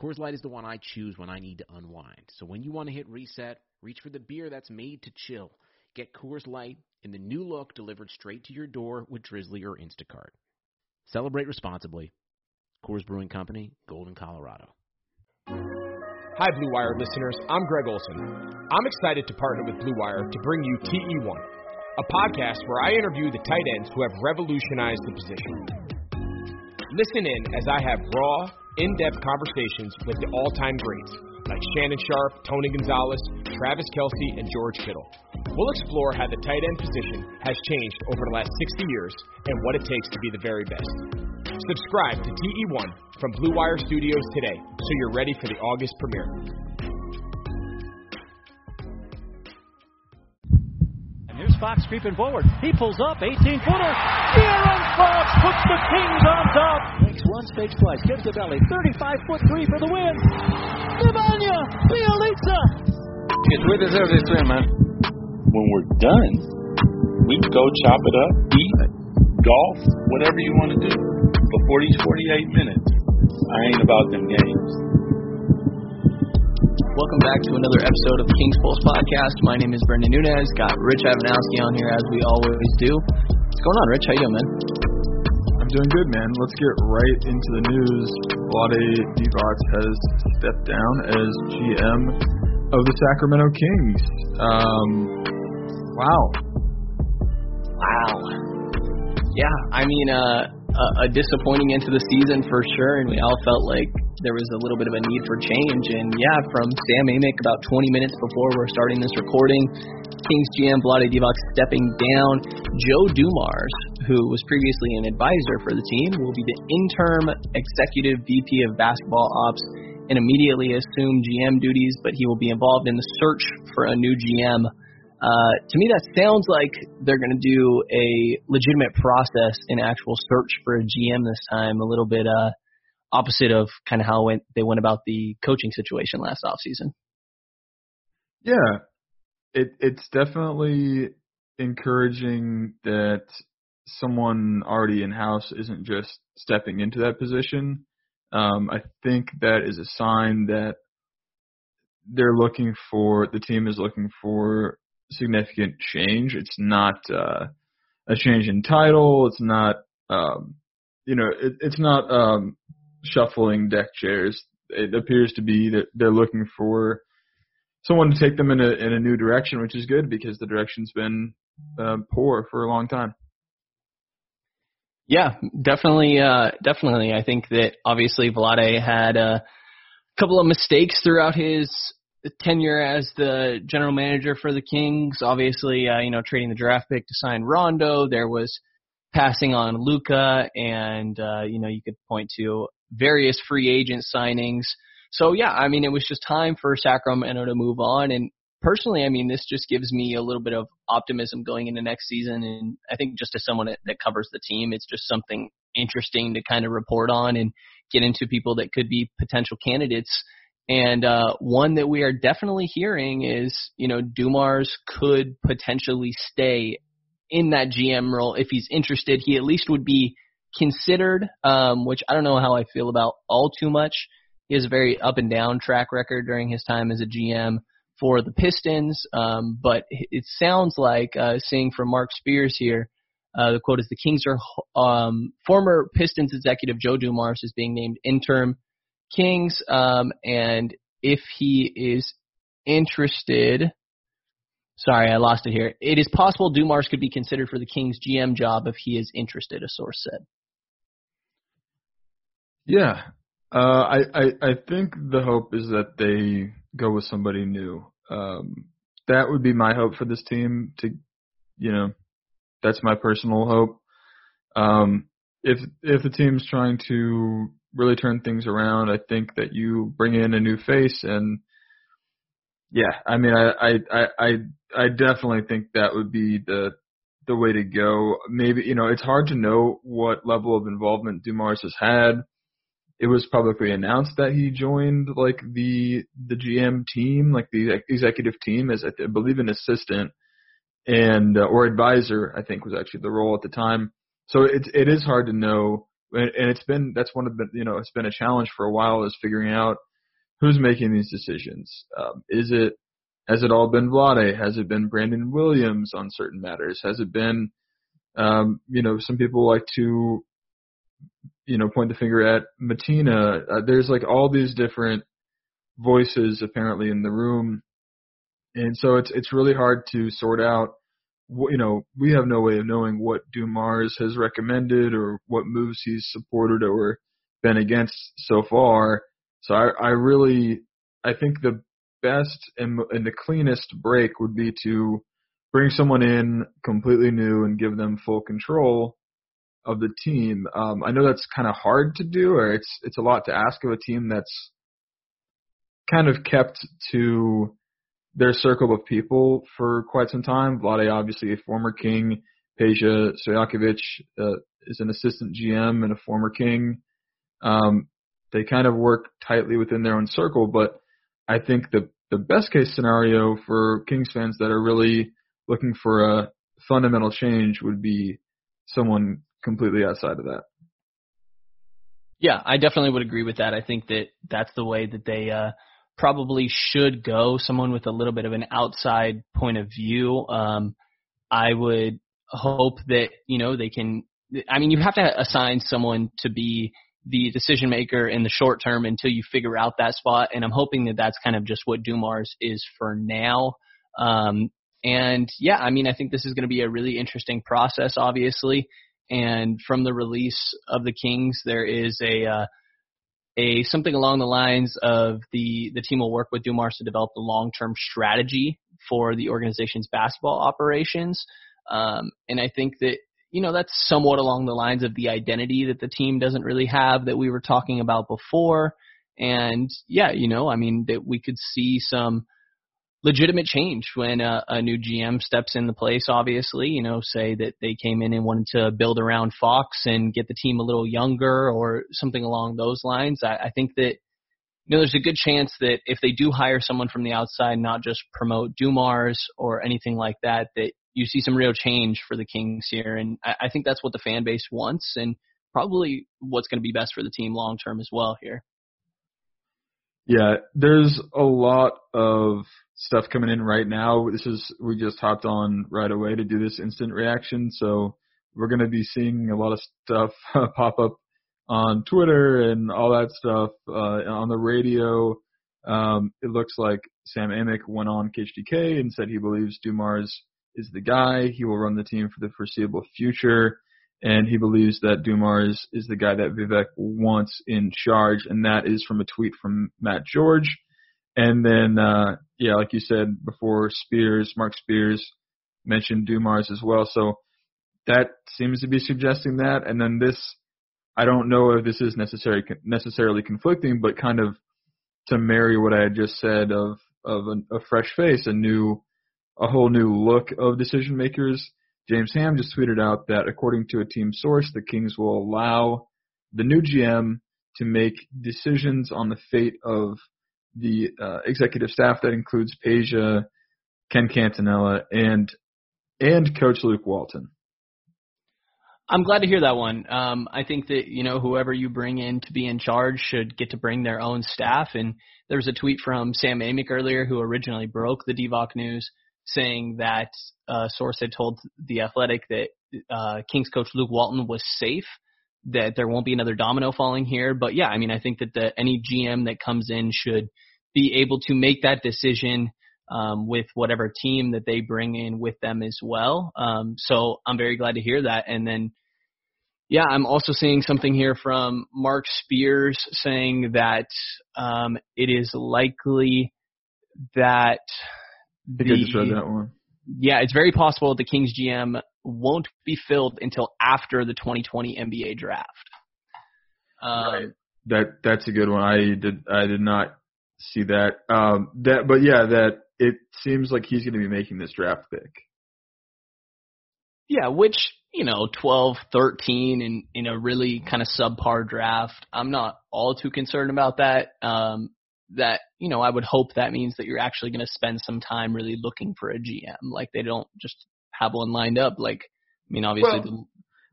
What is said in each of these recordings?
Coors Light is the one I choose when I need to unwind. So when you want to hit reset, reach for the beer that's made to chill. Get Coors Light in the new look delivered straight to your door with Drizzly or Instacart. Celebrate responsibly. Coors Brewing Company, Golden, Colorado. Hi, Blue Wire listeners. I'm Greg Olson. I'm excited to partner with Blue Wire to bring you TE1, a podcast where I interview the tight ends who have revolutionized the position. Listen in as I have raw, in depth conversations with the all time greats like Shannon Sharpe, Tony Gonzalez, Travis Kelce, and George Kittle. We'll explore how the tight end position has changed over the last 60 years and what it takes to be the very best. Subscribe to TE1 from Blue Wire Studios today so you're ready for the August premiere. Fox creeping forward. He pulls up, 18 footer. De'Aaron Fox puts the Kings on top. Makes one, fakes twice, gives the belly. 35 foot three for the win. Nemanja Bjelica. Because we deserve this win, man. When we're done, we go chop it up, eat, golf, whatever you want to do. Before these 48 minutes, I ain't about them games. Welcome back to another episode of the Kings Pulse podcast. My name is Brendan Nunez. Got Rich Ivanowski on here as we always do. What's going on, Rich? How you doing, man? I'm doing good, man. Let's get right into the news. Vlade Divac has stepped down as GM of the Sacramento Kings. Um, wow. Wow. Yeah, I mean, uh, a, a disappointing end to the season for sure, and we all felt like there was a little bit of a need for change. And yeah, from Sam Amick about 20 minutes before we're starting this recording, Kings GM Vlade Divac stepping down. Joe Dumars, who was previously an advisor for the team, will be the interim executive VP of basketball ops and immediately assume GM duties, but he will be involved in the search for a new GM. Uh, to me, that sounds like they're going to do a legitimate process in actual search for a GM this time. A little bit uh, opposite of kind of how went, they went about the coaching situation last offseason. Yeah, it it's definitely encouraging that someone already in house isn't just stepping into that position. Um, I think that is a sign that they're looking for the team is looking for significant change. It's not uh, a change in title. It's not um, you know it, it's not um, shuffling deck chairs. It appears to be that they're looking for someone to take them in a in a new direction, which is good because the direction's been uh, poor for a long time. Yeah, definitely, uh, definitely. I think that obviously Vlade had a couple of mistakes throughout his tenure as the general manager for the Kings. Obviously, uh, you know, trading the draft pick to sign Rondo. There was passing on Luka, and uh, you know, you could point to various free agent signings. So yeah, I mean, it was just time for Sacramento to move on. And personally, I mean, this just gives me a little bit of optimism going into next season. And I think just as someone that, that covers the team, it's just something interesting to kind of report on and get into people that could be potential candidates. And uh, one that we are definitely hearing is, you know, Dumars could potentially stay in that GM role if he's interested. He at least would be considered, um, which I don't know how I feel about all too much. He has a very up and down track record during his time as a GM for the Pistons, um, but it sounds like uh, seeing from Mark Spears here. Uh, the quote is: "The Kings are um, former Pistons executive Joe Dumars is being named interim Kings, um, and if he is interested, sorry, I lost it here. It is possible Dumars could be considered for the Kings GM job if he is interested. A source said. Yeah, uh, I, I I think the hope is that they go with somebody new. Um, that would be my hope for this team. To you know, that's my personal hope. Um, if if the team's trying to really turn things around, I think that you bring in a new face and Yeah, I mean, I, I, I, I, definitely think that would be the the way to go. Maybe you know, it's hard to know what level of involvement Dumars has had. It was publicly announced that he joined like the the GM team, like the executive team, as I believe an assistant and uh, or advisor. I think was actually the role at the time. So it it is hard to know, and, it's been that's one of the you know it's been a challenge for a while is figuring out who's making these decisions. Um, is it has it all been Vlade? Has it been Brandon Williams on certain matters? Has it been um, you know some people like to you know point the finger at Matina. Uh, there's like all these different voices apparently in the room, and so it's it's really hard to sort out. You know, we have no way of knowing what Dumars has recommended or what moves he's supported or been against so far. So I, I really, I think the best and, and the cleanest break would be to bring someone in completely new and give them full control of the team. Um, I know that's kind of hard to do, or it's it's a lot to ask of a team that's kind of kept to their circle of people for quite some time. Vlade, obviously a former king. Peja Stojakovic uh, is an assistant GM and a former king. Um, they kind of work tightly within their own circle, but I think the the best case scenario for Kings fans that are really looking for a fundamental change would be someone completely outside of that. Yeah, I definitely would agree with that. I think that that's the way that they uh, probably should go. Someone with a little bit of an outside point of view. Um, I would hope that you know they can. I mean, you have to assign someone to be the decision maker in the short term until you figure out that spot. And I'm hoping that that's kind of just what Dumars is for now. Um, and yeah, I mean, I think this is going to be a really interesting process, obviously. And from the release of the Kings, there is a uh, a something along the lines of the the team will work with Dumars to develop the long term strategy for the organization's basketball operations. Um, and I think that you know, that's somewhat along the lines of the identity that the team doesn't really have that we were talking about before. And yeah, you know, I mean, that we could see some legitimate change when a, a new GM steps in the place, obviously, you know, say that they came in and wanted to build around Fox and get the team a little younger or something along those lines. I, I think that, you know, there's a good chance that if they do hire someone from the outside, not just promote Dumars or anything like that, that you see some real change for the Kings here, and I, I think that's what the fan base wants, and probably what's going to be best for the team long term as well here. Yeah, there's a lot of stuff coming in right now. This is we just hopped on right away to do this instant reaction, so we're to be seeing a lot of stuff pop up on Twitter and all that stuff uh, on the radio. Um, it looks like Sam Amick went on KHTK and said he believes Dumars is the guy. He will run the team for the foreseeable future. And he believes that Dumars is the guy that Vivek wants in charge. And that is from a tweet from Matt George. And then, uh, yeah, like you said before, Spears, Mark Spears mentioned Dumars as well. So that seems to be suggesting that. And then this, I don't know if this is necessary, necessarily conflicting, but kind of to marry what I had just said of, of a, a fresh face, a new, a whole new look of decision makers. James Ham just tweeted out that according to a team source, the Kings will allow the new GM to make decisions on the fate of the uh, executive staff that includes Peja, Ken Catanella, and and Coach Luke Walton. I'm glad to hear that one. Um, I think that you know whoever you bring in to be in charge should get to bring their own staff. And there was a tweet from Sam Amick earlier, who originally broke the Divac news, saying that uh, source had told the Athletic that uh, Kings coach Luke Walton was safe, that there won't be another domino falling here. But yeah, I mean, I think that the, any GM that comes in should be able to make that decision um, with whatever team that they bring in with them as well. Um, so I'm very glad to hear that. And then, yeah, I'm also seeing something here from Mark Spears saying that um, it is likely that the, I just read that one. Yeah, it's very possible that the Kings GM won't be filled until after the 2020 NBA draft. Um, right. That that's a good one. I did I did not see that. Um, that but yeah, that it seems like he's going to be making this draft pick. Yeah, which, you know, 12, 13 in, in a really kind of subpar draft. I'm not all too concerned about that. Um, that, you know, I would hope that means that you're actually going to spend some time really looking for a GM. Like they don't just have one lined up. Like, I mean, obviously Well, the,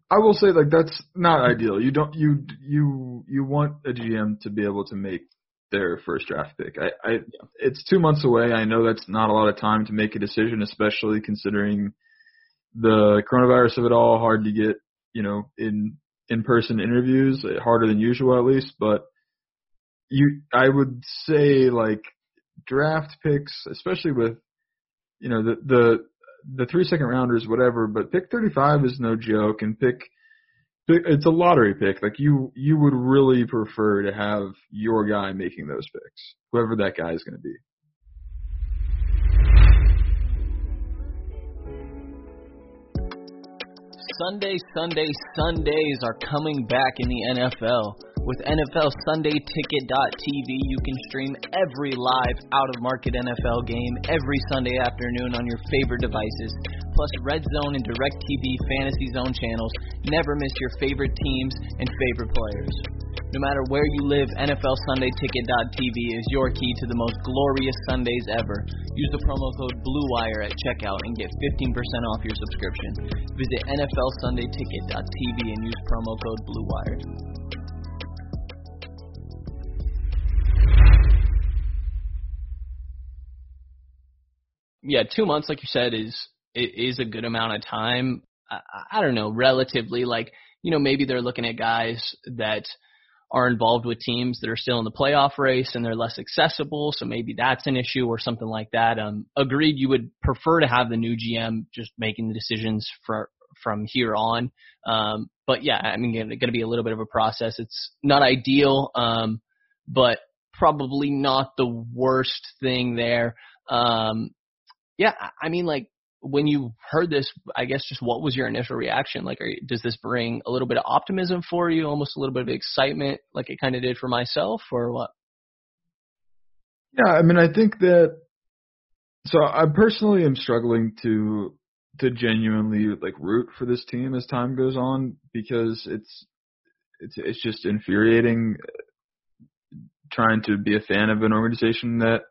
I will say like that's not ideal. You don't you you you want a GM to be able to make their first draft pick. I, I it's two months away. I know that's not a lot of time to make a decision, especially considering the coronavirus of it all. Hard to get you know in in person interviews, harder than usual at least. But you, I would say like draft picks, especially with you know the the the three second rounders, whatever, but pick 35 is no joke, and pick, pick it's a lottery pick. Like you, you would really prefer to have your guy making those picks, whoever that guy is going to be. Sunday, Sunday, Sundays are coming back in the NFL. With NFL SundayTicket.tv, you can stream every live out of market NFL game every Sunday afternoon on your favorite devices. Plus, Red Zone and DirecTV Fantasy Zone channels. Never miss your favorite teams and favorite players. No matter where you live, NFL SundayTicket.tv is your key to the most glorious Sundays ever. Use the promo code BLUEWIRE at checkout and get 15% off your subscription. Visit NFLSundayTicket.tv and use promo code BLUEWIRE. Yeah, two months, like you said, is is a good amount of time. I, I don't know, relatively. Like you know, maybe they're looking at guys that are involved with teams that are still in the playoff race and they're less accessible, so maybe that's an issue or something like that. Um, agreed, you would prefer to have the new GM just making the decisions for from here on. Um, but yeah, I mean, it's going to be a little bit of a process. It's not ideal, um, but probably not the worst thing there. Um, yeah, I- mean, like when you heard this, I guess just what was your initial reaction? Like, are, does this bring a little bit of optimism for you, almost a little bit of excitement, like it kind of did for myself, or what? Yeah, I mean, I think that. So I personally am struggling to to genuinely like root for this team as time goes on because it's it's it's just infuriating uh, trying to be a fan of an organization that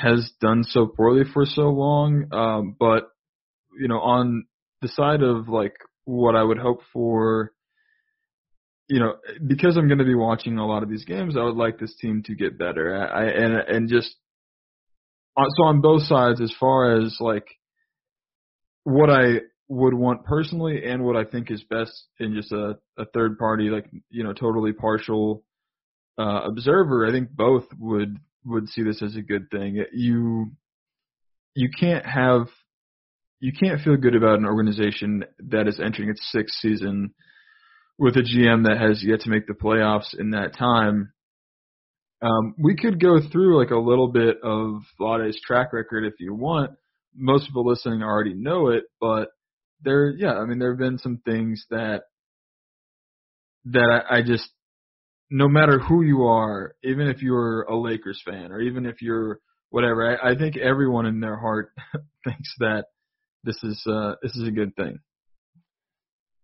has done so poorly for so long. Um, but you know, on the side of like what I would hope for, you know, because I'm going to be watching a lot of these games, I would like this team to get better. I and and just on- so on both sides, as far as like what I would want personally and what I think is best in just a, a third party, like you know, totally partial uh, observer, I think both would would see this as a good thing. You you can't have you can't feel good about an organization that is entering its sixth season with a GM that has yet to make the playoffs in that time. Um, we could go through like a little bit of Vlade's track record if you want. Most people listening already know it, but there, yeah, I mean, there have been some things that that I, I just, no matter who you are, even if you're a Lakers fan or even if you're whatever, I, I think everyone in their heart thinks that this is uh, this is a good thing.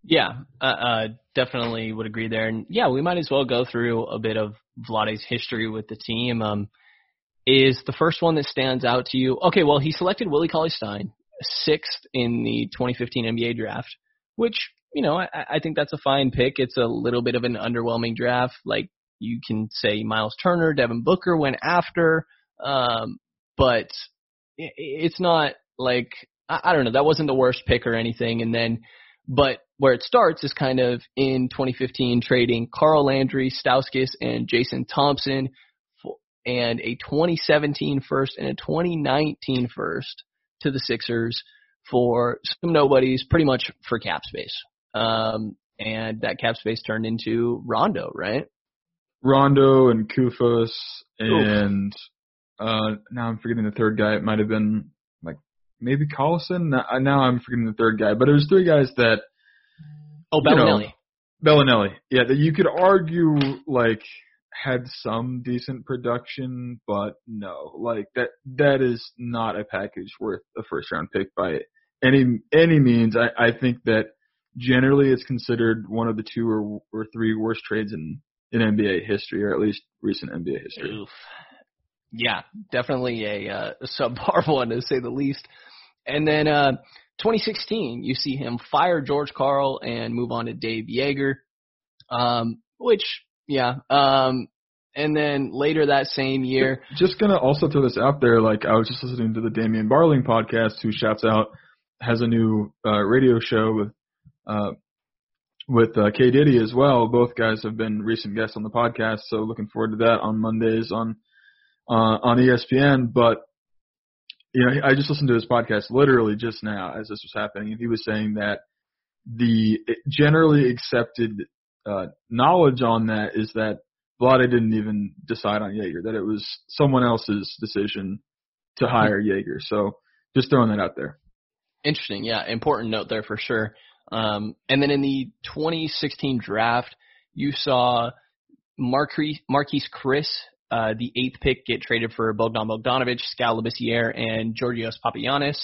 Yeah, uh, uh, definitely would agree there. And yeah, we might as well go through a bit of Vlade's history with the team. Um, is the first one that stands out to you? Okay, well, he selected Willie Cauley Stein sixth in the 2015 NBA draft, which you know I, I think that's a fine pick. It's a little bit of an underwhelming draft. Like you can say Miles Turner, Devin Booker went after, um, but it, it's not like I, I don't know. That wasn't the worst pick or anything. And then, but where it starts is kind of in 2015 trading Carl Landry, Stauskas, and Jason Thompson, and a 2017 first and a 2019 first to the Sixers for some nobodies, pretty much for cap space. Um, and that cap space turned into Rondo, right? Rondo and Koufos and uh now I'm forgetting the third guy. It might have been like maybe Collison. Now, now I'm forgetting the third guy, but it was three guys that Oh, You know, Belinelli. Belinelli. Yeah, that you could argue like had some decent production, but no, like that that is not a package worth a first round pick by any any means. I, I think that generally it's considered one of the two or or three worst trades in in NBA history, or at least recent NBA history. Oof. Yeah, definitely a uh, subpar one to say the least. And then uh, 2016, you see him fire George Karl and move on to Dave Joerger, um, which yeah. Um, and then later that same year, just gonna also throw this out there. Like I was just listening to the Damian Barling podcast, who shouts out has a new uh, radio show with uh, with uh, K Diddy as well. Both guys have been recent guests on the podcast, so looking forward to that on Mondays on uh, on ESPN. But you know, I just listened to his podcast literally just now as this was happening, and he was saying that the generally accepted uh, knowledge on that is that Vlade didn't even decide on Joerger, that it was someone else's decision to hire Joerger. So just throwing that out there. Interesting, yeah, important note there for sure. Um, and then in the 2016 draft, you saw Marquese, Marquese Chriss, uh, the eighth pick, get traded for Bogdan Bogdanovic, Skal Labissiere, and Georgios Papagiannis,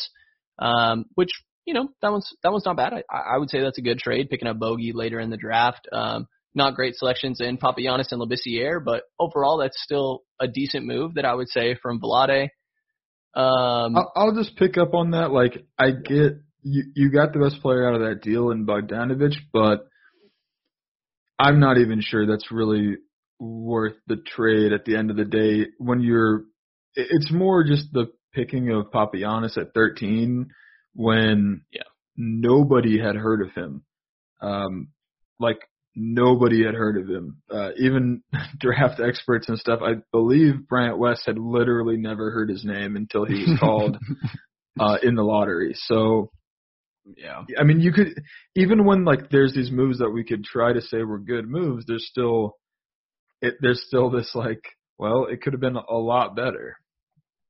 um, which you know that one's that one's not bad. I, I would say that's a good trade, picking up Bogey later in the draft. Um, not great selections in Papagiannis and Labissiere, but overall that's still a decent move that I would say from Vlade. Um, I'll, I'll just pick up on that. Like I get you, you got the best player out of that deal in Bogdanovic, but I'm not even sure that's really worth the trade at the end of the day. When you're, it's more just the picking of Papagiannis at 13 when yeah. nobody had heard of him. Um, like nobody had heard of him. Uh, even draft experts and stuff. I believe Bryant West had literally never heard his name until he was called uh, in the lottery. So yeah. I mean, you could even when like there's these moves that we could try to say were good moves. There's still it. There's still this like, well, it could have been a lot better.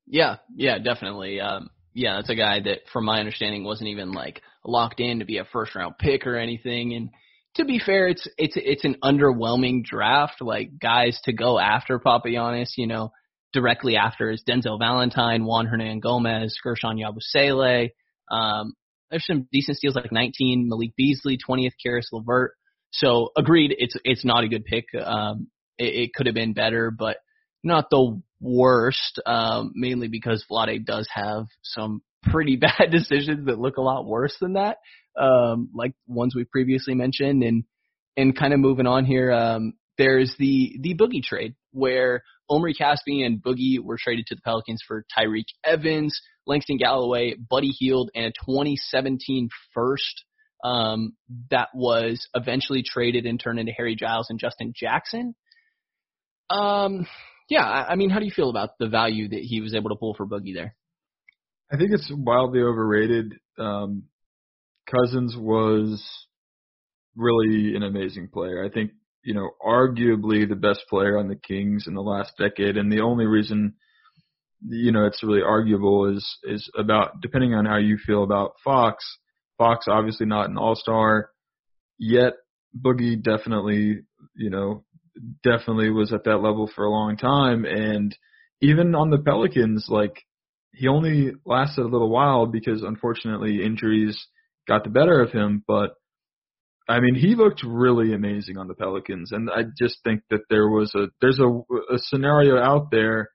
Yeah, yeah, definitely. Um, yeah, that's a guy that, from my understanding, wasn't even like locked in to be a first round pick or anything. And to be fair, it's it's it's an underwhelming draft. Like guys to go after Papagiannis, you know, directly after is Denzel Valentine, Juan Hernangomez, Guerschon Yabusele. Um, there's some decent steals like 19, Malik Beasley, 20th, Caris LeVert. So agreed, it's it's not a good pick. Um, it, it could have been better, but not the worst. Um, mainly because Vlade does have some pretty bad decisions that look a lot worse than that, um, like ones we previously mentioned. And and kind of moving on here, um, there's the the Boogie trade where Omri Caspi and Boogie were traded to the Pelicans for Tyreke Evans, Langston Galloway, Buddy Hield, and a 2017 first um, that was eventually traded and turned into Harry Giles and Justin Jackson. Um, yeah, I, I mean, how do you feel about the value that he was able to pull for Boogie there? I think it's wildly overrated. Um, Cousins was really an amazing player. I think you know, arguably the best player on the Kings in the last decade, and the only reason you know it's really arguable is is about depending on how you feel about Fox. Fox obviously not an All Star yet. Boogie definitely, you know, definitely was at that level for a long time, and even on the Pelicans, like he only lasted a little while because unfortunately injuries got the better of him, but I mean, he looked really amazing on the Pelicans, and I just think that there was a there's a, a scenario out there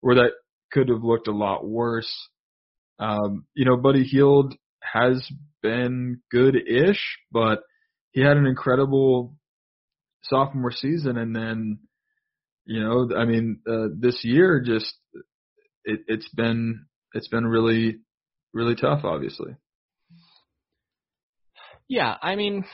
where that could have looked a lot worse. Um, you know, Buddy Hield has been good-ish, but he had an incredible sophomore season, and then, you know, I mean, uh, this year just it, it's been it's been really really tough, obviously. Yeah, I mean,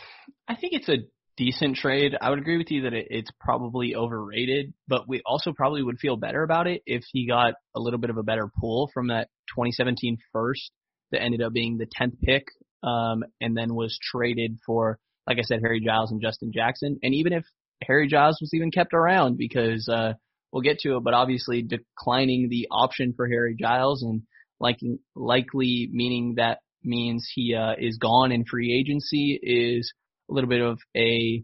I think it's a decent trade. I would agree with you that it, it's probably overrated, but we also probably would feel better about it if he got a little bit of a better pull from that 2017 first that ended up being the 10th pick, um, and then was traded for, like I said, Harry Giles and Justin Jackson. And even if Harry Giles was even kept around, because uh, we'll get to it, but obviously declining the option for Harry Giles and liking, likely meaning that means he uh, is gone in free agency is a little bit of a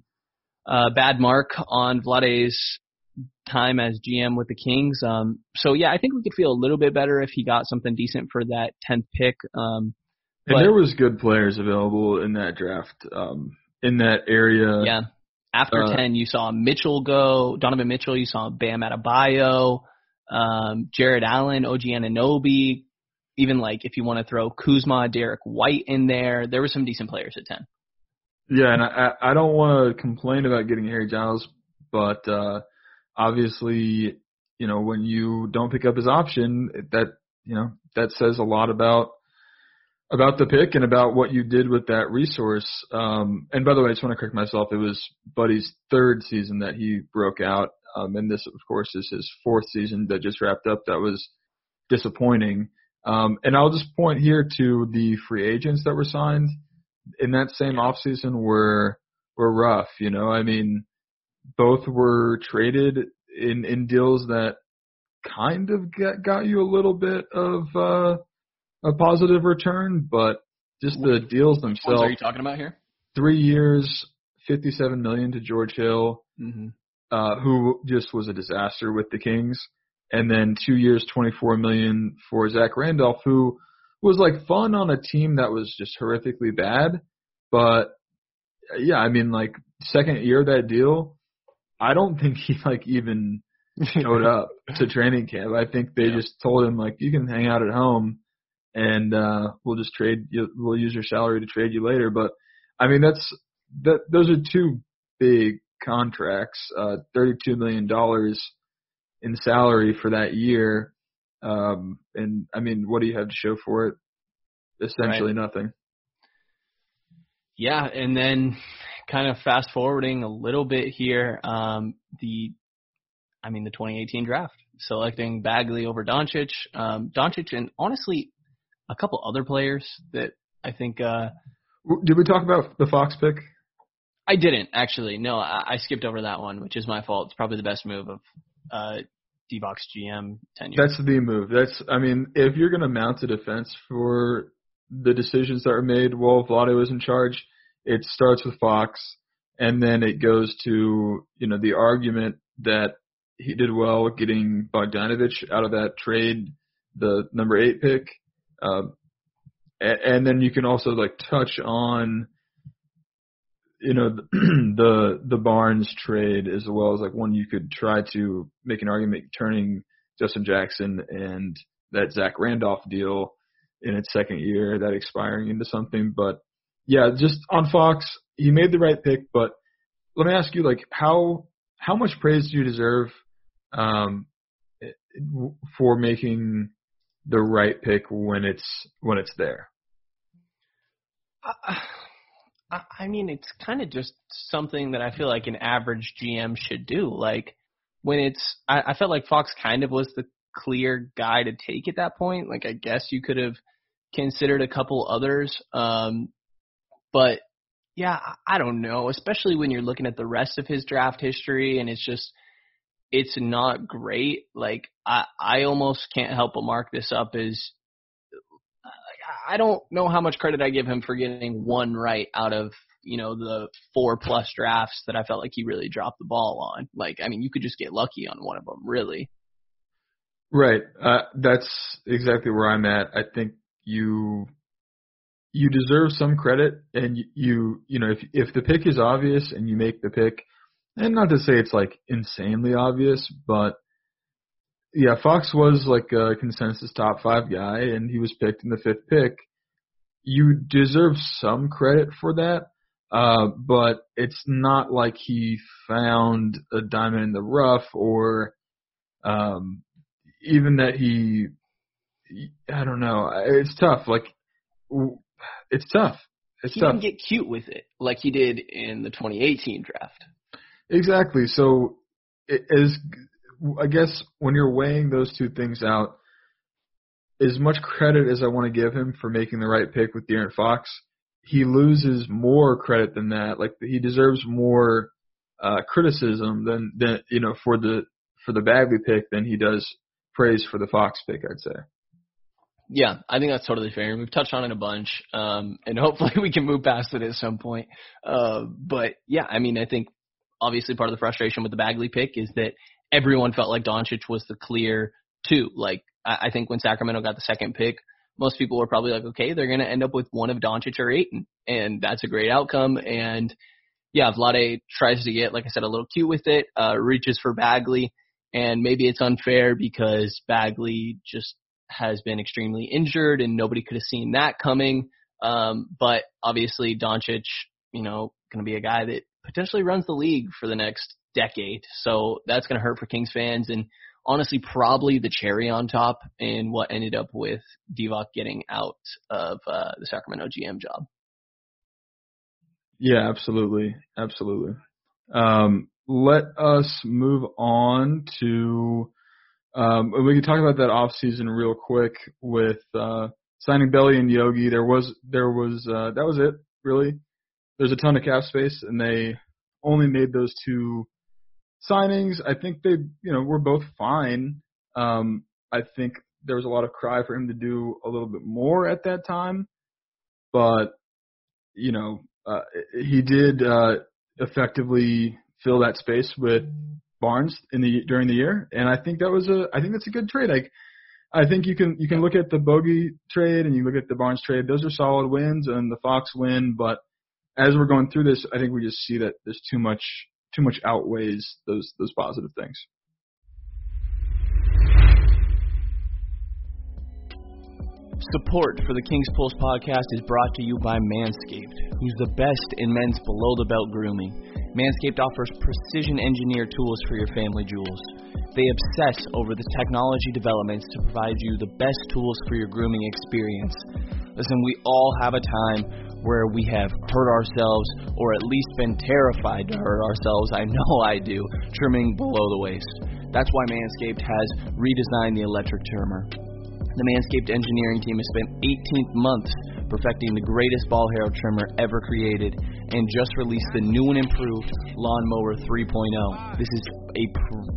uh, bad mark on Vlade's time as GM with the Kings. Um, so yeah, I think we could feel a little bit better if he got something decent for that tenth pick. Um, And but- there was good players available in that draft, um, in that area. yeah. After uh, ten, you saw Mitchell go, Donovan Mitchell. You saw Bam Adebayo, um, Jarrett Allen, OG Anunoby. Even like if you want to throw Kuzma, Derrick White in there, there were some decent players at ten. Yeah, and I I don't want to complain about getting Harry Giles, but uh obviously, you know, when you don't pick up his option, that you know that says a lot about about the pick and about what you did with that resource. Um, and by the way, I just want to correct myself. It was Buddy's third season that he broke out, um, and this, of course, is his fourth season that just wrapped up. That was disappointing. Um, and I'll just point here to the free agents that were signed in that same offseason were were rough. You know, I mean, both were traded in in deals that kind of got got you a little bit of uh, a positive return, but just the deals themselves. What are you talking about here? Three years, fifty-seven million to George Hill, Mm-hmm. uh, who just was a disaster with the Kings, and then two years, twenty-four million for Zach Randolph, who was like fun on a team that was just horrifically bad, but yeah, I mean, like second year of that deal, I don't think he like even showed up to training camp. I think they Yeah. just told him like you can hang out at home and uh we'll just trade you we'll use your salary to trade you later. But I mean that's that those are two big contracts, uh thirty two million dollars in salary for that year. Um and I mean what do you have to show for it? Essentially nothing. Yeah, and then kind of fast forwarding a little bit here, um, the, I mean, the 2018 draft, selecting Bagley over Doncic, um, Doncic, and honestly, a couple other players that I think uh, Did we talk about the Fox pick? I didn't actually. No, I, I skipped over that one, which is my fault. It's probably the best move of uh, Divac's GM tenure. That's the move. That's I mean, if you're gonna mount a defense for the decisions that were made while Vlade was in charge, it starts with Fox and then it goes to, you know, the argument that he did well getting Bogdanovic out of that trade, the number eight pick. Uh, a- and then you can also like touch on you know the the Barnes trade as well as like one you could try to make an argument turning Justin Jackson and that Zach Randolph deal in its second year that expiring into something. But yeah just on Fox he made the right pick but let me ask you like how how much praise do you deserve um for making the right pick when it's when it's there? I, I mean, it's kind of just something that I feel like an average GM should do. Like when it's, I, I felt like Fox kind of was the clear guy to take at that point. Like I guess you could have considered a couple others, um, but yeah, I I don't know. Especially when you're looking at the rest of his draft history, and it's just, it's not great. Like I, I almost can't help but mark this up as I don't know how much credit I give him for getting one right out of you know the four plus drafts that I felt like he really dropped the ball on. Like, I mean, you could just get lucky on one of them, really. Right. Uh, that's exactly where I'm at. I think you you deserve some credit, and you you, you know if if the pick is obvious and you make the pick, and not to say it's like insanely obvious, but yeah, Fox was like a consensus top five guy, and he was picked in the fifth pick. You deserve some credit for that, uh, but it's not like he found a diamond in the rough or um, even that he, I don't know. It's tough. Like, it's tough. It's he tough. didn't get cute with it like he did in the 2018 draft. Exactly. So, it is I guess when you're weighing those two things out, as much credit as I want to give him for making the right pick with De'Aaron Fox, he loses more credit than that. Like he deserves more uh, criticism than than you know for the for the Bagley pick than he does praise for the Fox pick. I'd say. Yeah, I think that's totally fair. We've touched on it a bunch, um, and hopefully we can move past it at some point. Uh, but yeah, I mean, I think obviously part of the frustration with the Bagley pick is that everyone felt like Doncic was the clear two. Like I, I think when Sacramento got the second pick, most people were probably like, okay, they're going to end up with one of Doncic or Ayton, and that's a great outcome. And yeah, Vlade tries to get, like I said, a little cute with it, uh, reaches for Bagley, and maybe it's unfair because Bagley just has been extremely injured and nobody could have seen that coming. Um, but obviously Doncic, you know, going to be a guy that potentially runs the league for the next decade. So that's going to hurt for Kings fans and honestly probably the cherry on top in what ended up with Divac getting out of uh, the Sacramento GM job. Yeah, absolutely, absolutely. Um, let us move on to. Um, we can talk about that off season real quick with uh, signing Belly and Yogi. There was there was uh, that was it really. There's a ton of cap space, and they only made those two signings. I think they you know were both fine. Um, I think there was a lot of cry for him to do a little bit more at that time, but you know uh, he did uh, effectively fill that space with Barnes in the during the year, and I think that was a I think that's a good trade. Like I think you can you can look at the Bogey trade and you look at the Barnes trade; those are solid wins, and the Fox win. But as we're going through this, I think we just see that there's too much too much outweighs those those positive things. Support for the King's Pulse podcast is brought to you by Manscaped, who's the best in men's below the belt grooming. Manscaped offers precision engineered tools for your family jewels. They obsess over the technology developments to provide you the best tools for your grooming experience. Listen, we all have a time where we have hurt ourselves or at least been terrified to hurt ourselves. I know I do, trimming below the waist. That's why Manscaped has redesigned the electric trimmer. The Manscaped engineering team has spent 18 months perfecting the greatest ball hair trimmer ever created and just released the new and improved Lawnmower 3.0. This is a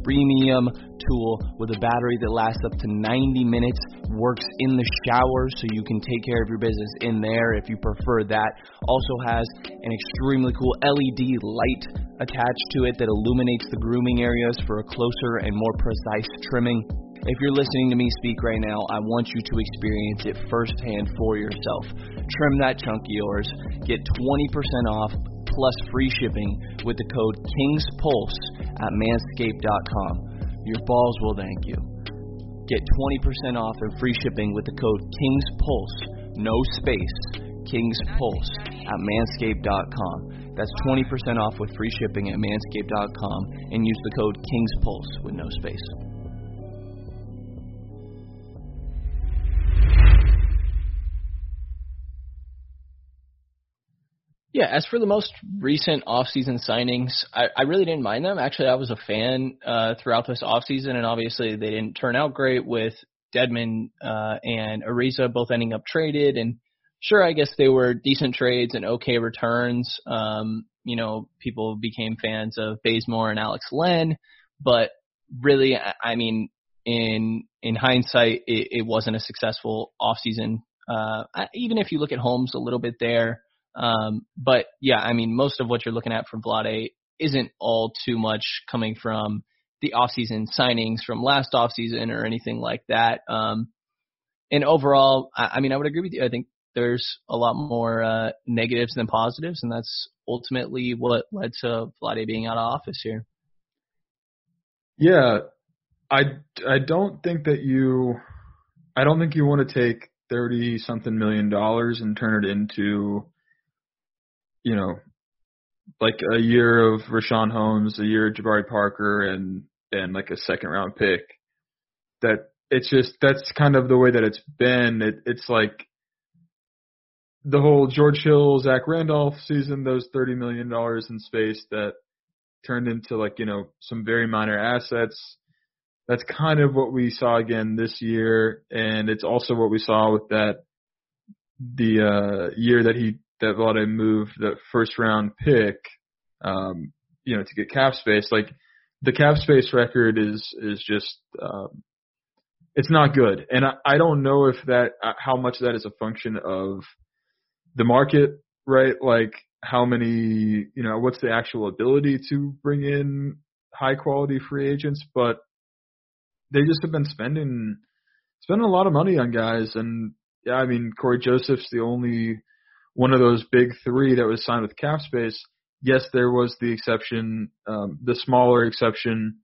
premium tool with a battery that lasts up to 90 minutes, works in the shower so you can take care of your business in there if you prefer that. Also has an extremely cool LED light attached to it that illuminates the grooming areas for a closer and more precise trimming. If you're listening to me speak right now, I want you to experience it firsthand for yourself. Trim that chunk of yours. Get 20% off plus free shipping with the code KINGSPULSE at manscaped.com. Your balls will thank you. Get 20% off and free shipping with the code KINGSPULSE, no space, KINGSPULSE at manscaped.com. That's 20% off with free shipping at manscaped.com and use the code KINGSPULSE with no space. Yeah, as for the most recent off-season signings, I, I really didn't mind them. Actually, I was a fan uh, throughout this off-season, and obviously they didn't turn out great with Dedmon uh, and Ariza both ending up traded. And sure, I guess they were decent trades and okay returns. Um, you know, people became fans of Bazemore and Alex Len, but really, I mean, in in hindsight, it, it wasn't a successful off-season. Uh, even if you look at Holmes a little bit there. Um, but yeah, I mean, most of what you're looking at from Vlade isn't all too much coming from the offseason signings from last offseason or anything like that. Um, and overall, I, I mean, I would agree with you. I think there's a lot more uh, negatives than positives, and that's ultimately what led to Vlade being out of office here. Yeah, I I don't think that you, I don't think you want to take thirty something million dollars and turn it into you know, like a year of Richaun Holmes, a year of Jabari Parker, and and like a second round pick. That it's just that's kind of the way that it's been. It, it's like the whole George Hill, Zach Randolph season, those thirty million dollars in space that turned into like you know some very minor assets. That's kind of what we saw again this year, and it's also what we saw with that the uh year that he that Vlade moved the first round pick, um, you know, to get cap space. Like the cap space record is is just um, it's not good, and I, I don't know if that uh, how much that is a function of the market, right? Like how many, you know, what's the actual ability to bring in high quality free agents, but they just have been spending spending a lot of money on guys. And yeah, I mean Corey Joseph's the only one of those big three that was signed with cap space. Yes, there was the exception, um, the smaller exception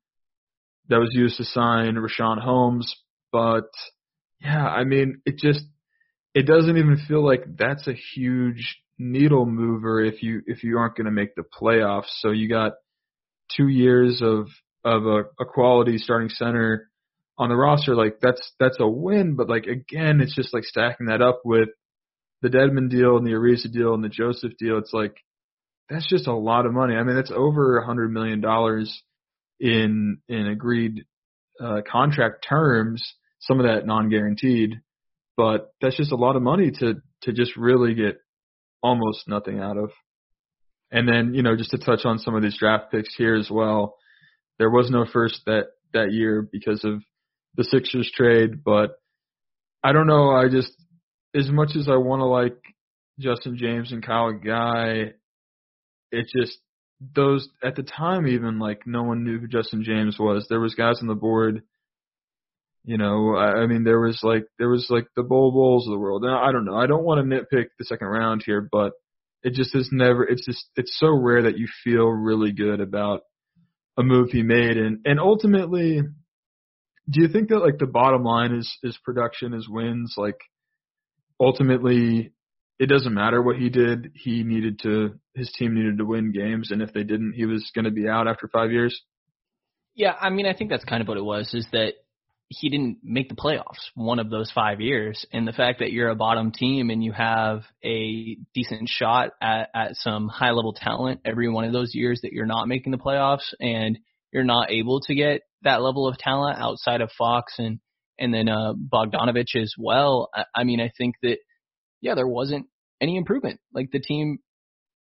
that was used to sign Richaun Holmes, but yeah, I mean it just it doesn't even feel like that's a huge needle mover if you if you aren't going to make the playoffs. So you got two years of of a, a quality starting center on the roster. Like that's that's a win, but like again, it's just like stacking that up with the Dedmon deal and the Ariza deal and the Joseph deal. It's like that's just a lot of money. I mean, that's over a hundred million dollars in in agreed uh, contract terms. Some of that non-guaranteed, but that's just a lot of money to to just really get almost nothing out of. And then, you know, just to touch on some of these draft picks here as well, there was no first that that year because of the Sixers trade, but I don't know. I just, as much as I want to like Justin James and Kyle Guy, it just those at the time even like no one knew who Justin James was. There was guys on the board. You know, I, I mean, there was like there was like the Bol Bols of the world. Now, I don't know. I don't want to nitpick the second round here, but it just is never. It's just it's so rare that you feel really good about a move he made, and and ultimately, do you think that like the bottom line is is production is wins? Like ultimately, it doesn't matter what he did. He needed to his team needed to win games, and if they didn't, he was going to be out after five years. Yeah, I mean, I think that's kind of what it was. Is that he didn't make the playoffs one of those five years. And the fact that you're a bottom team and you have a decent shot at, at some high level talent every one of those years that you're not making the playoffs and you're not able to get that level of talent outside of Fox and, and then, uh, Bogdanovic as well. I, I mean, I think that, yeah, there wasn't any improvement. Like the team,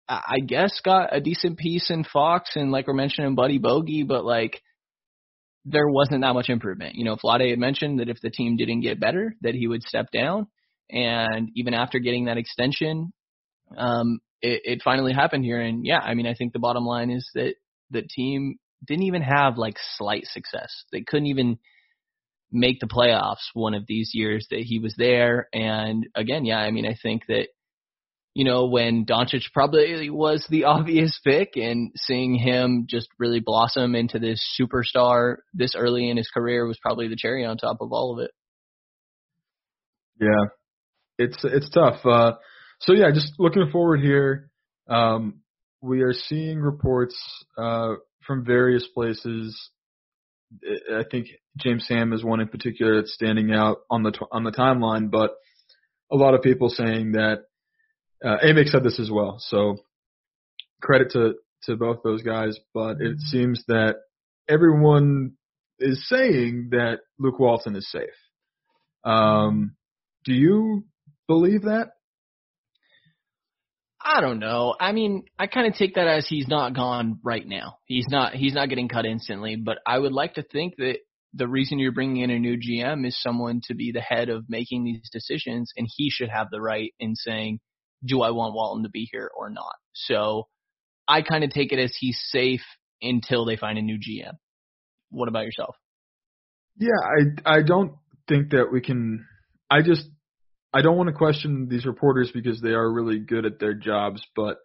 I guess got a decent piece in Fox and like we're mentioning Buddy Bogey, but like, there wasn't that much improvement. You know, Vlade had mentioned that if the team didn't get better, that he would step down. And even after getting that extension, um, it, it finally happened here. And yeah, I mean, I think the bottom line is that the team didn't even have like slight success. They couldn't even make the playoffs one of these years that he was there. And again, yeah, I mean, I think that you know, when Doncic probably was the obvious pick and seeing him just really blossom into this superstar this early in his career was probably the cherry on top of all of it. Yeah. It's it's tough. Uh so yeah, just looking forward here. Um we are seeing reports uh from various places. I think James Ham is one in particular that's standing out on the on the timeline, but a lot of people saying that uh, Amick said this as well. So credit to to both those guys, but it seems that everyone is saying that Luke Walton is safe. Um, do you believe that? I don't know. I mean, I kind of take that as he's not gone right now. He's not he's not getting cut instantly, but I would like to think that the reason you're bringing in a new GM is someone to be the head of making these decisions and he should have the right in saying do I want Walton to be here or not? So I kind of take it as he's safe until they find a new GM. What about yourself? Yeah, I I don't think that we can. I just I don't want to question these reporters because they are really good at their jobs, but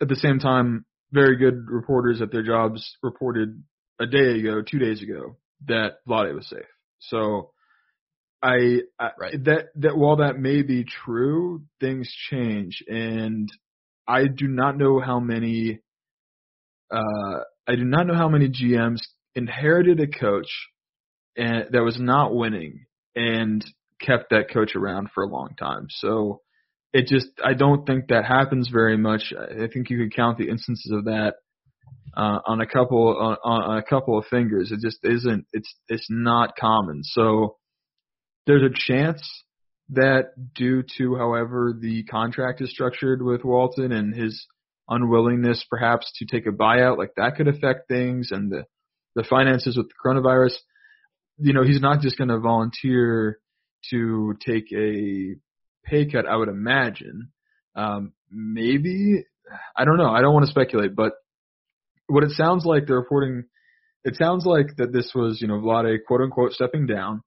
at the same time, very good reporters at their jobs reported a day ago, two days ago, that Vlade was safe. So I, I right. that that while that may be true, things change, and I do not know how many. Uh, I do not know how many GMs inherited a coach and that was not winning and kept that coach around for a long time. So it just I don't think that happens very much. I think you could count the instances of that uh, on a couple on, on a couple of fingers. It just isn't. It's it's not common. So there's a chance that due to however the contract is structured with Walton and his unwillingness perhaps to take a buyout, like that could affect things and the the finances with the coronavirus. You know, he's not just going to volunteer to take a pay cut. I would imagine. Um, maybe I don't know. I don't want to speculate, but what it sounds like they're reporting it sounds like that this was, you know, Vlade quote unquote stepping down,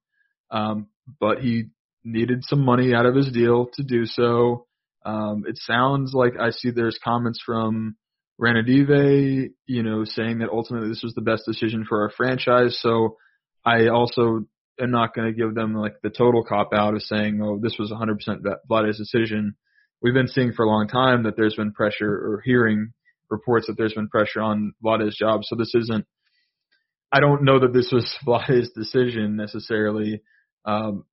um, but he needed some money out of his deal to do so. Um, it sounds like I see there's comments from Ranadive, you know, saying that ultimately this was the best decision for our franchise. So I also am not going to give them like the total cop out of saying, oh, this was 100% Vlade's decision. We've been seeing for a long time that there's been pressure or hearing reports that there's been pressure on Vlade's job. So this isn't, I don't know that this was Vlade's decision necessarily. Um,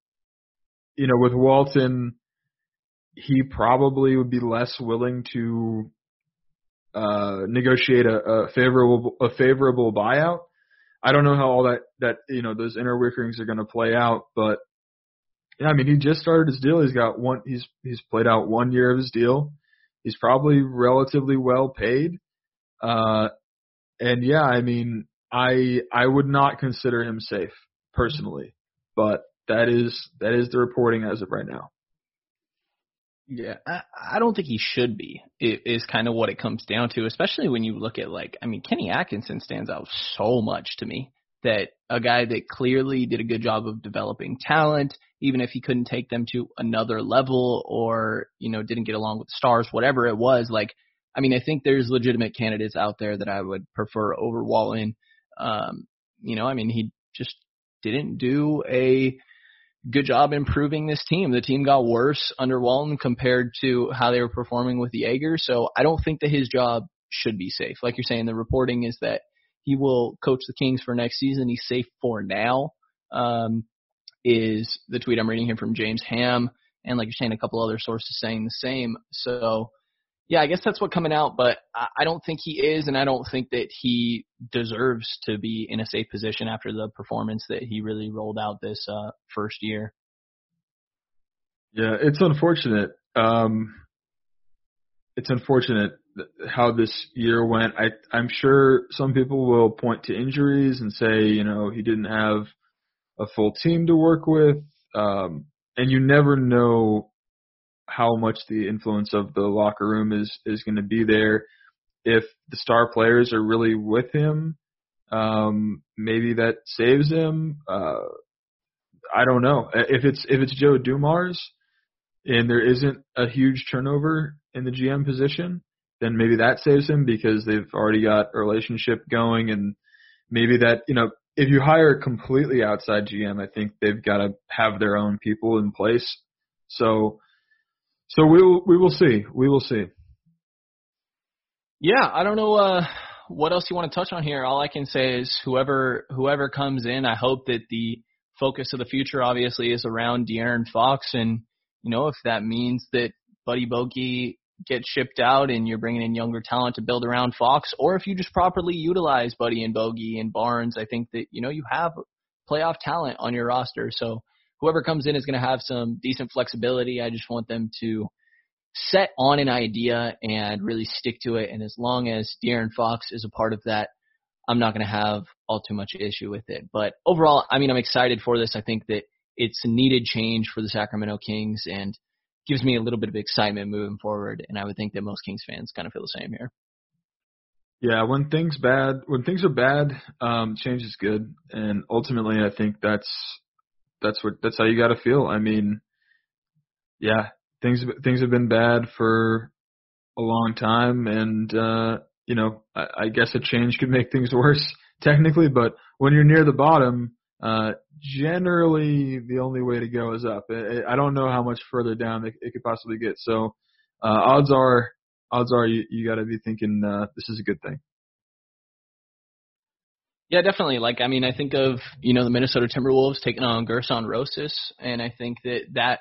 you know, with Walton, he probably would be less willing to uh, negotiate a, a favorable a favorable buyout. I don't know how all that that you know those inner workings are going to play out, but yeah, I mean he just started his deal. He's got one. He's he's played out one year of his deal. He's probably relatively well paid. Uh, and yeah, I mean I I would not consider him safe personally, but that is that is the reporting as of right now. Yeah, I, I don't think he should be. It is kind of what it comes down to, especially when you look at like, I mean, Kenny Atkinson stands out so much to me. That a guy that clearly did a good job of developing talent, even if he couldn't take them to another level or you know didn't get along with stars, whatever it was. Like, I mean, I think there's legitimate candidates out there that I would prefer over Walton. Um, you know, I mean, he just didn't do a good job improving this team. The team got worse under Walton compared to how they were performing with the Joerger. So I don't think that his job should be safe. Like you're saying, the reporting is that he will coach the Kings for next season. He's safe for now. Um, is the tweet I'm reading here from James Ham, and like you're saying, a couple other sources saying the same. So yeah, I guess that's what coming out, but I don't think he is, and I don't think that he deserves to be in a safe position after the performance that he really rolled out this uh, first year. Yeah, it's unfortunate. Um, it's unfortunate how this year went. I, I'm sure some people will point to injuries and say, you know, he didn't have a full team to work with, um, and you never know how much the influence of the locker room is is going to be there. If the star players are really with him, um, maybe that saves him. Uh, I don't know if it's if it's Joe Dumars and there isn't a huge turnover in the GM position, then maybe that saves him because they've already got a relationship going and maybe that you know if you hire a completely outside GM, I think they've got to have their own people in place. So so we will we will see. We will see. Yeah, I don't know uh, what else you want to touch on here. All I can say is whoever whoever comes in, I hope that the focus of the future obviously is around De'Aaron Fox, and you know if that means that Buddy Bogey gets shipped out and you're bringing in younger talent to build around Fox, or if you just properly utilize Buddy and Bogey and Barnes, I think that you know you have playoff talent on your roster. So whoever comes in is going to have some decent flexibility. I just want them to set on an idea and really stick to it. And as long as De'Aaron Fox is a part of that, I'm not going to have all too much issue with it. But overall, I mean, I'm excited for this. I think that it's a needed change for the Sacramento Kings and gives me a little bit of excitement moving forward. And I would think that most Kings fans kind of feel the same here. Yeah, when things bad, when things are bad, um, change is good, and ultimately, I think that's that's what that's how you got to feel. I mean, yeah, things things have been bad for a long time, and uh, you know, I, I guess a change could make things worse technically, but when you're near the bottom, uh, generally the only way to go is up. I, I don't know how much further down it, it could possibly get. So, uh, odds are, odds are you, you got to be thinking uh, this is a good thing. Yeah, definitely. Like, I mean, I think of you know the Minnesota Timberwolves taking on Gersson Rosas, and I think that that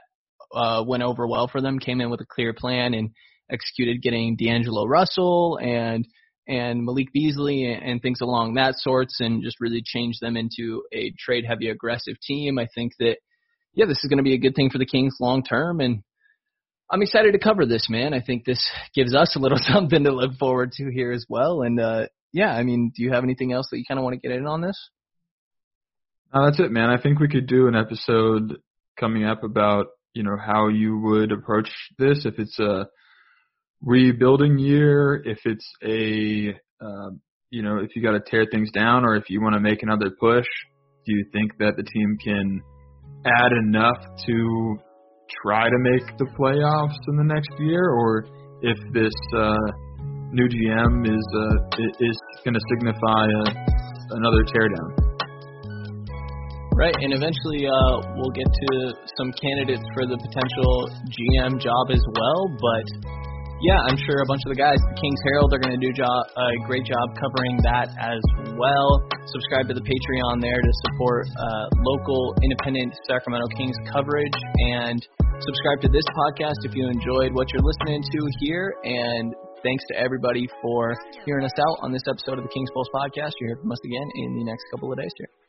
uh, went over well for them. Came in with a clear plan and executed getting D'Angelo Russell and and Malik Beasley and, things along that sorts, and just really change them into a trade heavy aggressive team. I think that yeah, this is going to be a good thing for the Kings long term, and I'm excited to cover this, man. I think this gives us a little something to look forward to here as well, and uh, yeah, I mean, do you have anything else that you kind of want to get in on this? No, that's it, man. I think we could do an episode coming up about you know how you would approach this if it's a rebuilding year, if it's a uh, you know, if you got to tear things down or if you want to make another push, do you think that the team can add enough to try to make the playoffs in the next year, or if this uh, new GM is uh, is going to signify a, another teardown? Right, and eventually uh, we'll get to some candidates for the potential GM job as well. But yeah, I'm sure a bunch of the guys, the Kings Herald, are going to do a great job covering that as well. Subscribe to the Patreon there to support uh, local independent Sacramento Kings coverage, and subscribe to this podcast if you enjoyed what you're listening to here. And thanks to everybody for hearing us out on this episode of the Kings Pulse podcast. You'll hear from us again in the next couple of days here.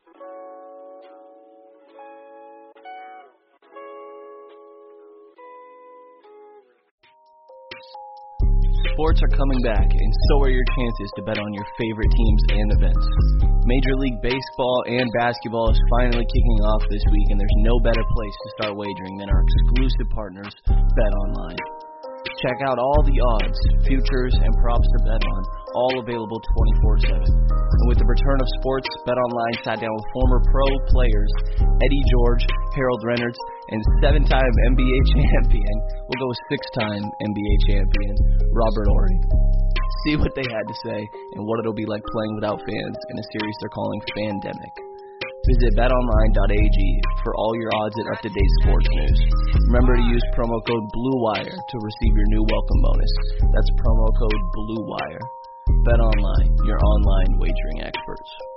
Sports are coming back, and so are your chances to bet on your favorite teams and events. Major League Baseball and basketball is finally kicking off this week, and there's no better place to start wagering than our exclusive partners, BetOnline. Check out all the odds, futures, and props to bet on, all available 24 7. And with the return of sports, BetOnline sat down with former pro players Eddie George, Harold Reynolds, and seven time NBA champion, we'll go six time NBA champion, Robert Horry. See what they had to say and what it'll be like playing without fans in a series they're calling Fandemic. Visit betonline.ag for all your odds and up-to-date sports news. Remember to use promo code BLUEWIRE to receive your new welcome bonus. That's promo code BLUEWIRE. BetOnline, your online wagering experts.